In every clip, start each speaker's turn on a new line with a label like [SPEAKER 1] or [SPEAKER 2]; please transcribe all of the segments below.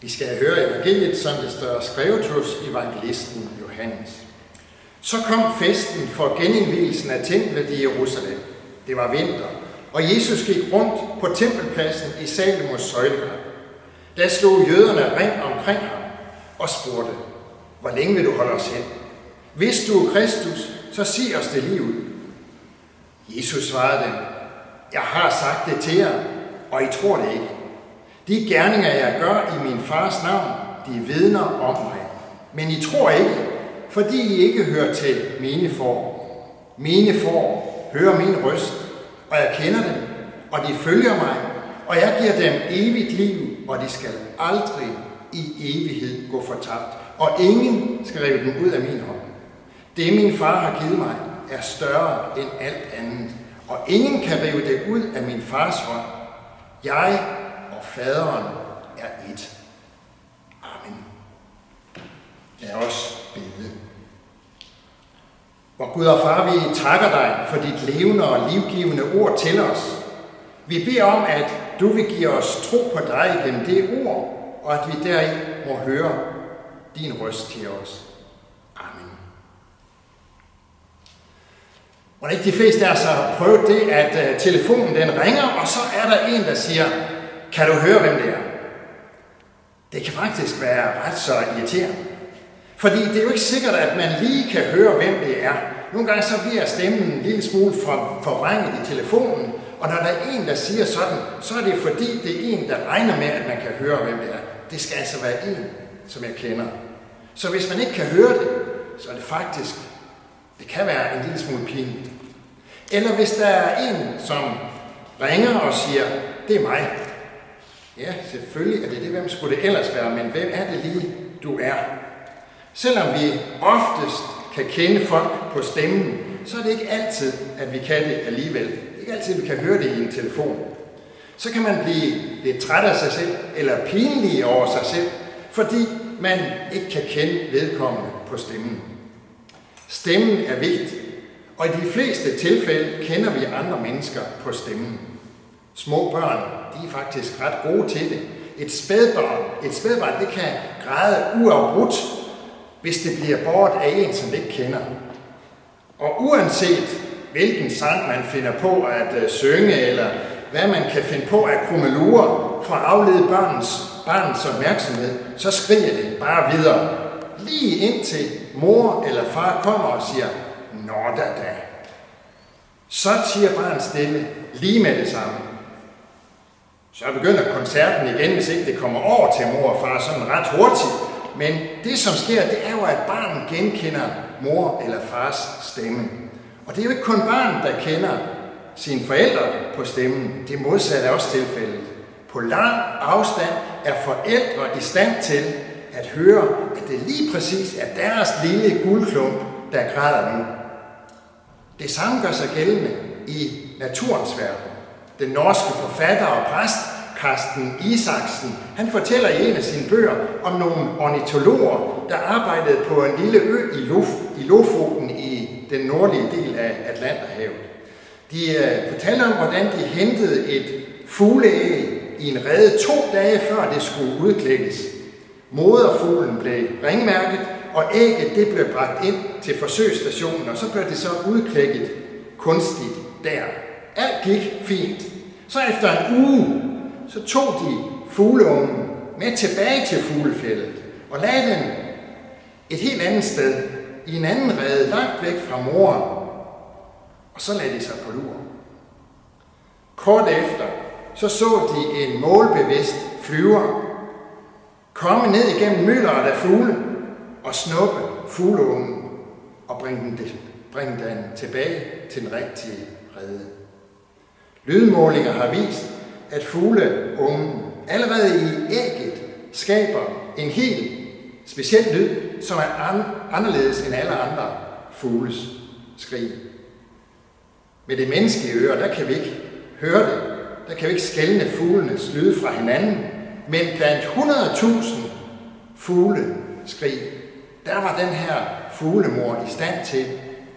[SPEAKER 1] Vi skal høre evangeliet, som det står skrevet hos evangelisten Johannes. Så kom festen for genindvielsen af templet i Jerusalem. Det var vinter, og Jesus gik rundt på tempelpladsen i Salomos søjlegang. Der slog jøderne ring omkring ham og spurgte, hvor længe vil du holde os hen? Hvis du er Kristus, så sig os det lige ud. Jesus svarede dem, jeg har sagt det til jer, og I tror det ikke. De gerninger, jeg gør i min fars navn, de vidner om mig. Men I tror ikke, fordi I ikke hører til mine får. Mine får hører min røst, og jeg kender dem, og de følger mig, og jeg giver dem evigt liv, og de skal aldrig i evighed gå fortabt, og ingen skal rive dem ud af min hånd. Det min far har givet mig, er større end alt andet, og ingen kan rive det ud af min fars hånd. Jeg og faderen er et. Amen. Lad os bede. Hvor Gud og far, vi takker dig for dit levende og livgivende ord til os. Vi beder om, at du vil give os tro på dig gennem det ord, og at vi deri må høre din røst til os. Amen. Og ikke de fleste af os har prøvet det, at øh, telefonen den ringer, og så er der en, der siger, kan du høre, hvem det er? Det kan faktisk være ret så irriterende. Fordi det er jo ikke sikkert, at man lige kan høre, hvem det er. Nogle gange så bliver stemmen en lille smule for, forvrænget i telefonen, og når der er en, der siger sådan, så er det fordi, det er en, der regner med, at man kan høre, hvem det er. Det skal altså være en, som jeg kender. Så hvis man ikke kan høre det, så er det faktisk, det kan være en lille smule pinligt. Eller hvis der er en, som ringer og siger, det er mig. Ja, selvfølgelig er det det. Hvem skulle det ellers være? Men hvem er det lige, du er? Selvom vi oftest kan kende folk på stemmen, så er det ikke altid, at vi kan det alligevel. Det er ikke altid, at vi kan høre det i en telefon. Så kan man blive lidt træt af sig selv, eller pinlig over sig selv, fordi man ikke kan kende vedkommende på stemmen. Stemmen er vigtig, og i de fleste tilfælde kender vi andre mennesker på stemmen. Små børn, de er faktisk ret gode til det. Et spædbarn, et spædbarn det kan græde uafbrudt, hvis det bliver bort af en, som det ikke kender. Og uanset hvilken sang man finder på at øh, synge, eller hvad man kan finde på at krummelure for at aflede børnens, barnets opmærksomhed, så skriger det bare videre. Lige indtil mor eller far kommer og siger, Nå da da. Så siger barnet stille lige med det samme. Så begynder koncerten igen, hvis ikke det kommer over til mor og far sådan ret hurtigt. Men det, som sker, det er jo, at barnet genkender mor eller fars stemme. Og det er jo ikke kun barnet, der kender sine forældre på stemmen. Det modsatte er også tilfældet. På lang afstand er forældre i stand til at høre, at det lige præcis er deres lille guldklump, der græder nu. Det samme gør sig gældende i naturens verden. Den norske forfatter og præst Carsten Isaksen, han fortæller i en af sine bøger om nogle ornitologer, der arbejdede på en lille ø i, Lof, i Lofoten i den nordlige del af Atlanterhavet. De uh, fortæller om, hvordan de hentede et fugleæg i en rede to dage før det skulle udklækkes. Moderfuglen blev ringmærket, og ægget det blev bragt ind til forsøgsstationen, og så blev det så udklækket kunstigt der. Alt gik fint. Så efter en uge, så tog de fugleungen med tilbage til fuglefjellet og lagde den et helt andet sted, i en anden rede, langt væk fra moren. Og så lagde de sig på lur. Kort efter, så så de en målbevidst flyver komme ned igennem myldret af fugle og snuppe fugleungen og bringe den, bringe den tilbage til den rigtige rede. Lydmålinger har vist, at fugleungen allerede i ægget skaber en helt speciel lyd, som er anderledes end alle andre fugles skrig. Med det menneskelige øre, der kan vi ikke høre det. Der kan vi ikke skælne fuglenes lyde fra hinanden. Men blandt 100.000 fugleskrig, der var den her fuglemor i stand til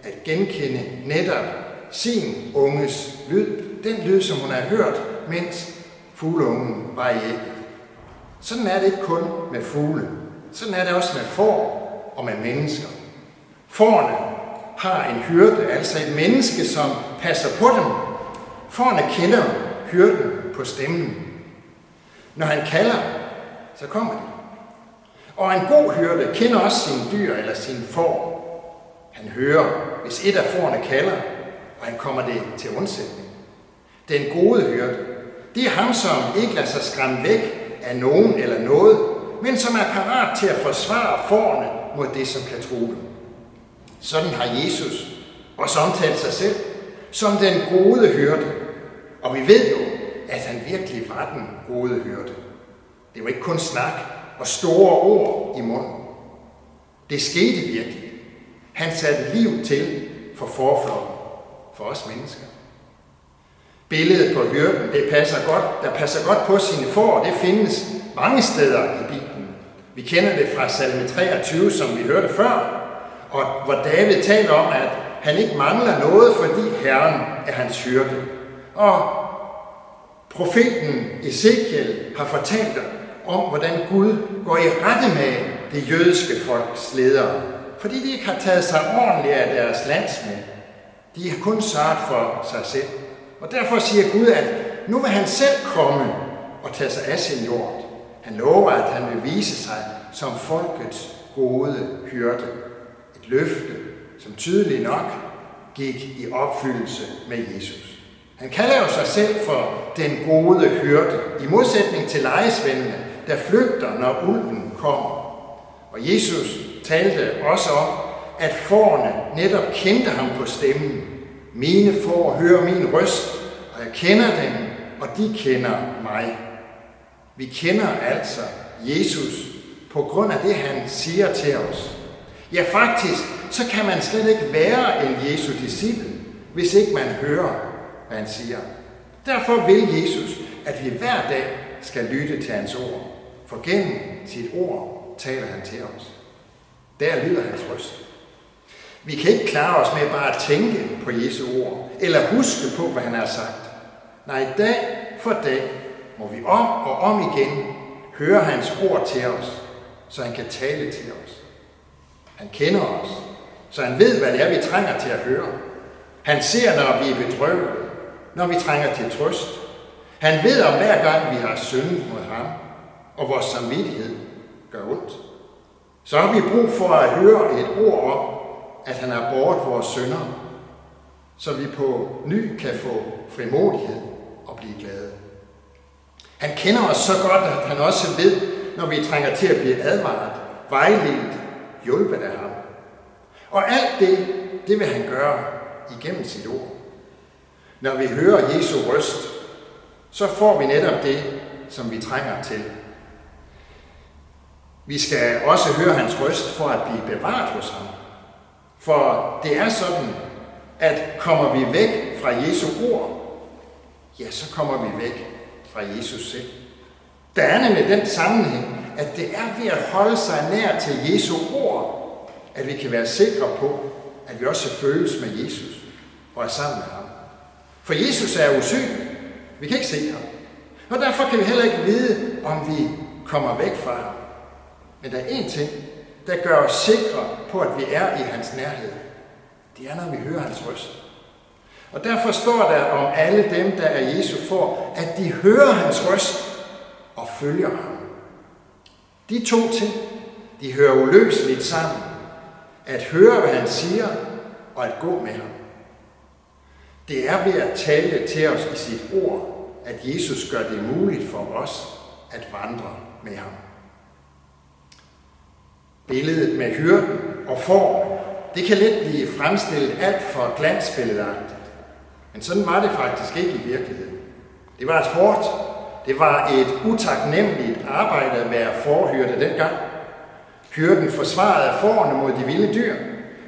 [SPEAKER 1] at genkende netop sin unges lyd. Den lyd, som hun har hørt, mens fugleungen var i ægget. Sådan er det ikke kun med fugle. Sådan er det også med får og med mennesker. Fårene har en hyrde, altså et menneske, som passer på dem. Fårene kender hyrden på stemmen. Når han kalder, så kommer de. Og en god hyrde kender også sine dyr eller sine får. Han hører, hvis et af fårene kalder, og han kommer det til undsætning. Den gode hyrde, det er ham, som ikke lader sig skræmme væk af nogen eller noget, men som er parat til at forsvare fårene mod det, som kan tro dem. Sådan har Jesus også omtalt sig selv som den gode hyrde. Og vi ved jo, at han virkelig var den gode hyrde. Det var ikke kun snak og store ord i munden. Det skete virkelig. Han satte liv til for forflokken, for os mennesker. Billedet på hyrden, det passer godt, der passer godt på sine får, det findes mange steder i Bibelen. Vi kender det fra salme 23, som vi hørte før, og hvor David taler om, at han ikke mangler noget, fordi Herren er hans hyrde. Og profeten Ezekiel har fortalt om, hvordan Gud går i rette med det jødiske folks ledere, fordi de ikke har taget sig ordentligt af deres landsmænd. De har kun sørget for sig selv. Og derfor siger Gud, at nu vil han selv komme og tage sig af sin jord. Han lover, at han vil vise sig som folkets gode hyrde. Et løfte, som tydeligt nok gik i opfyldelse med Jesus. Han kalder jo sig selv for den gode hyrde, i modsætning til lejesvendene, der flygter, når ulven kommer. Og Jesus talte også om, at forerne netop kendte ham på stemmen. Mine får hører min røst, og jeg kender dem, og de kender mig. Vi kender altså Jesus på grund af det, han siger til os. Ja, faktisk, så kan man slet ikke være en Jesu disciple, hvis ikke man hører, hvad han siger. Derfor vil Jesus, at vi hver dag skal lytte til hans ord. For gennem sit ord taler han til os. Der lyder hans røst. Vi kan ikke klare os med bare at tænke på Jesu ord, eller huske på, hvad han har sagt. Nej, dag for dag må vi om og om igen høre hans ord til os, så han kan tale til os. Han kender os, så han ved, hvad det er, vi trænger til at høre. Han ser, når vi er bedrøvet, når vi trænger til trøst. Han ved om hver gang, vi har syndet mod ham, og vores samvittighed gør ondt. Så har vi brug for at høre et ord om, at han har båret vores sønder, så vi på ny kan få frimodighed og blive glade. Han kender os så godt, at han også ved, når vi trænger til at blive advaret, vejledt, hjulpet af ham. Og alt det, det vil han gøre igennem sit ord. Når vi hører Jesu røst, så får vi netop det, som vi trænger til. Vi skal også høre hans røst for at blive bevaret hos ham. For det er sådan, at kommer vi væk fra Jesu ord, ja, så kommer vi væk fra Jesus selv. Der er nemlig den sammenhæng, at det er ved at holde sig nær til Jesu ord, at vi kan være sikre på, at vi også føles med Jesus og er sammen med ham. For Jesus er usynlig. Vi kan ikke se ham. Og derfor kan vi heller ikke vide, om vi kommer væk fra ham. Men der er én ting, der gør os sikre på, at vi er i hans nærhed. Det er, når vi hører hans røst. Og derfor står der om alle dem, der er Jesu for, at de hører hans røst og følger ham. De to ting, de hører uløseligt sammen. At høre, hvad han siger, og at gå med ham. Det er ved at tale til os i sit ord, at Jesus gør det muligt for os at vandre med ham. Billedet med hyrden og får, det kan let blive fremstillet alt for glansbilledagtigt. Men sådan var det faktisk ikke i virkeligheden. Det var et hårdt, det var et utaknemmeligt arbejde at være forhyrte dengang. Hyrden forsvarede forerne mod de vilde dyr.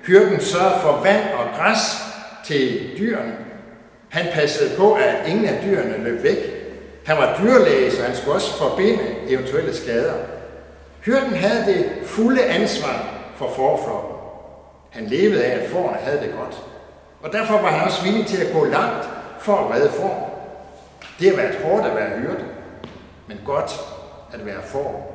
[SPEAKER 1] Hyrden sørgede for vand og græs til dyrene. Han passede på, at ingen af dyrene løb væk. Han var dyrlæge, så han skulle også forbinde eventuelle skader. Hyrden havde det fulde ansvar for forflokken. Han levede af, at forerne havde det godt. Og derfor var han også villig til at gå langt for at redde for. Det har været hårdt at være hyrde, men godt at være for.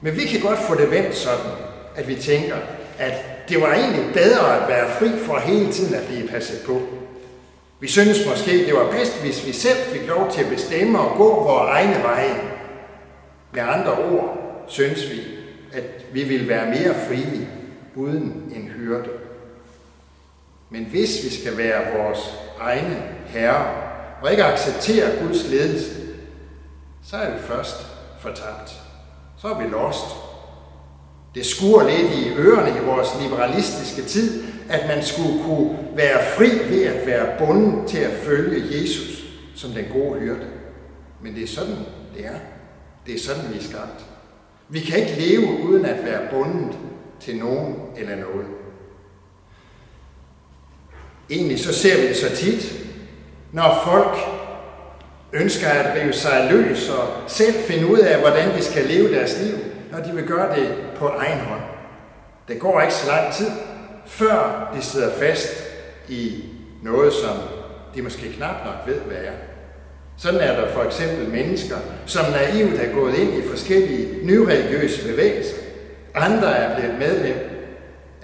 [SPEAKER 1] Men vi kan godt få det vendt sådan, at vi tænker, at det var egentlig bedre at være fri for hele tiden at blive passet på. Vi synes måske, det var bedst, hvis vi selv fik lov til at bestemme og gå vores egne veje. Med andre ord synes vi, at vi vil være mere frie uden en hyrde. Men hvis vi skal være vores egne herre og ikke acceptere Guds ledelse, så er vi først fortabt. Så er vi lost. Det skuer lidt i ørerne i vores liberalistiske tid, at man skulle kunne være fri ved at være bundet til at følge Jesus som den gode hyrde. Men det er sådan, det er. Det er sådan, vi er skabt. Vi kan ikke leve uden at være bundet til nogen eller noget. Egentlig så ser vi det så tit, når folk ønsker at rive sig løs og selv finde ud af, hvordan de skal leve deres liv, når de vil gøre det på egen hånd. Det går ikke så lang tid, før de sidder fast i noget, som de måske knap nok ved, hvad er. Sådan er der for eksempel mennesker, som naivt er gået ind i forskellige nyreligiøse bevægelser. Andre er blevet medlem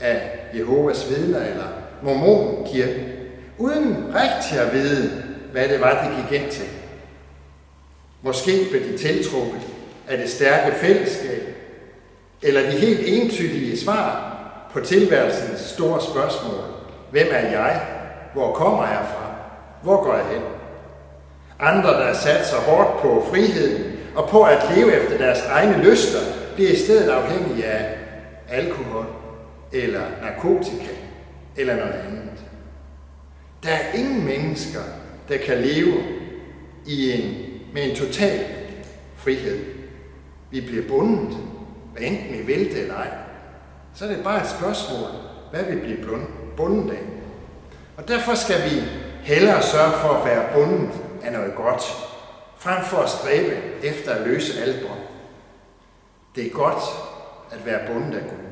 [SPEAKER 1] af Jehovas vidner eller mormonkirken, uden rigtig at vide, hvad det var, de gik ind til. Måske blev de tiltrukket af det stærke fællesskab, eller de helt entydige svar på tilværelsens store spørgsmål. Hvem er jeg? Hvor kommer jeg fra? Hvor går jeg hen? Andre, der satser hårdt på friheden og på at leve efter deres egne lyster, bliver i stedet afhængige af alkohol eller narkotika eller noget andet. Der er ingen mennesker, der kan leve i en, med en total frihed. Vi bliver bundet, hvad enten vi vil det eller ej. Så er det bare et spørgsmål, hvad vi bliver bundet af. Og derfor skal vi hellere sørge for at være bundet af noget godt, frem for at stræbe efter at løse alt bånd. Det er godt at være bundet af Gud.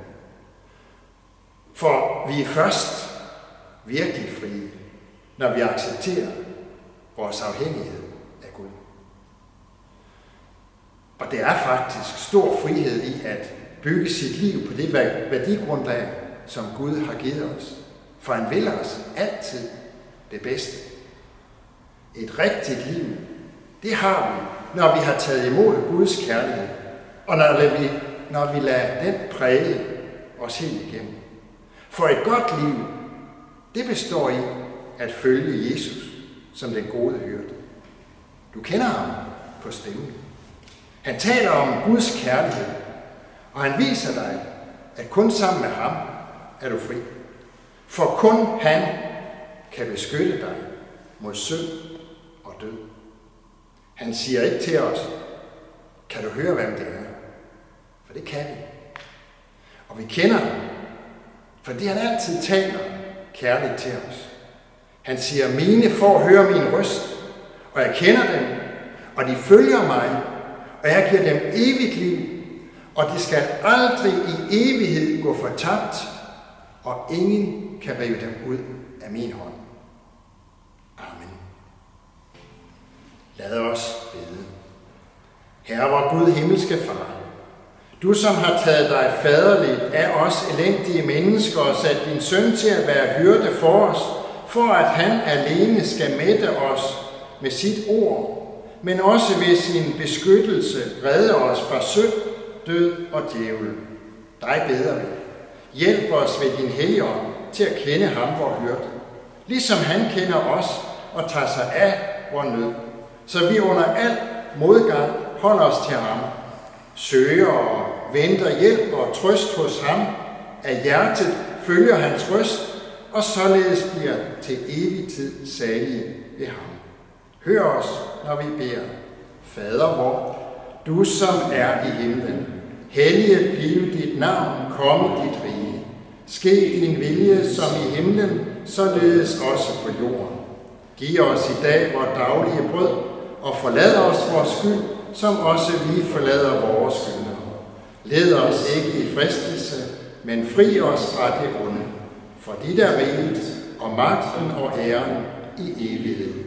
[SPEAKER 1] For vi er først virkelig frie, når vi accepterer vores afhængighed af Gud. Og det er faktisk stor frihed i at bygge sit liv på det værdigrundlag, som Gud har givet os. For han vil os altid det bedste. Et rigtigt liv, det har vi, når vi har taget imod Guds kærlighed, og når vi, når vi lader den præge os helt igennem. For et godt liv, det består i at følge Jesus som den gode hyrde. Du kender ham på stemmen. Han taler om Guds kærlighed, og han viser dig, at kun sammen med ham er du fri. For kun han kan beskytte dig mod synd og død. Han siger ikke til os, kan du høre, hvem det er? For det kan vi. Og vi kender ham, fordi han altid taler kærligt til os. Han siger, mine får høre min røst, og jeg kender dem, og de følger mig, og jeg giver dem evigt liv, og de skal aldrig i evighed gå fortabt, og ingen kan rive dem ud af min hånd. Amen. Lad os bede. Herre, vor Gud himmelske Far, du som har taget dig faderligt af os elendige mennesker og sat din søn til at være hyrde for os, for at han alene skal mætte os med sit ord, men også ved sin beskyttelse redde os fra synd, død og djævel. Dig beder vi. Hjælp os ved din helligånd til at kende ham, vor hyrde, ligesom han kender os og tager sig af vor nød, så vi under al modgang holder os til ham, søger og venter hjælp og trøst hos ham, af hjertet følger hans røst, og således bliver til evig tid salige ved ham. Hør os, når vi beder. Fader vor, du som er i himlen, helliget blive dit navn, komme dit rige. Ske din vilje som i himlen, således også på jorden. Giv os i dag vores daglige brød, og forlad os vores skyld, som også vi forlader vores skyldnere. Led os ikke i fristelse, men fri os fra det onde. For dit er riget, og magten og æren i evighed.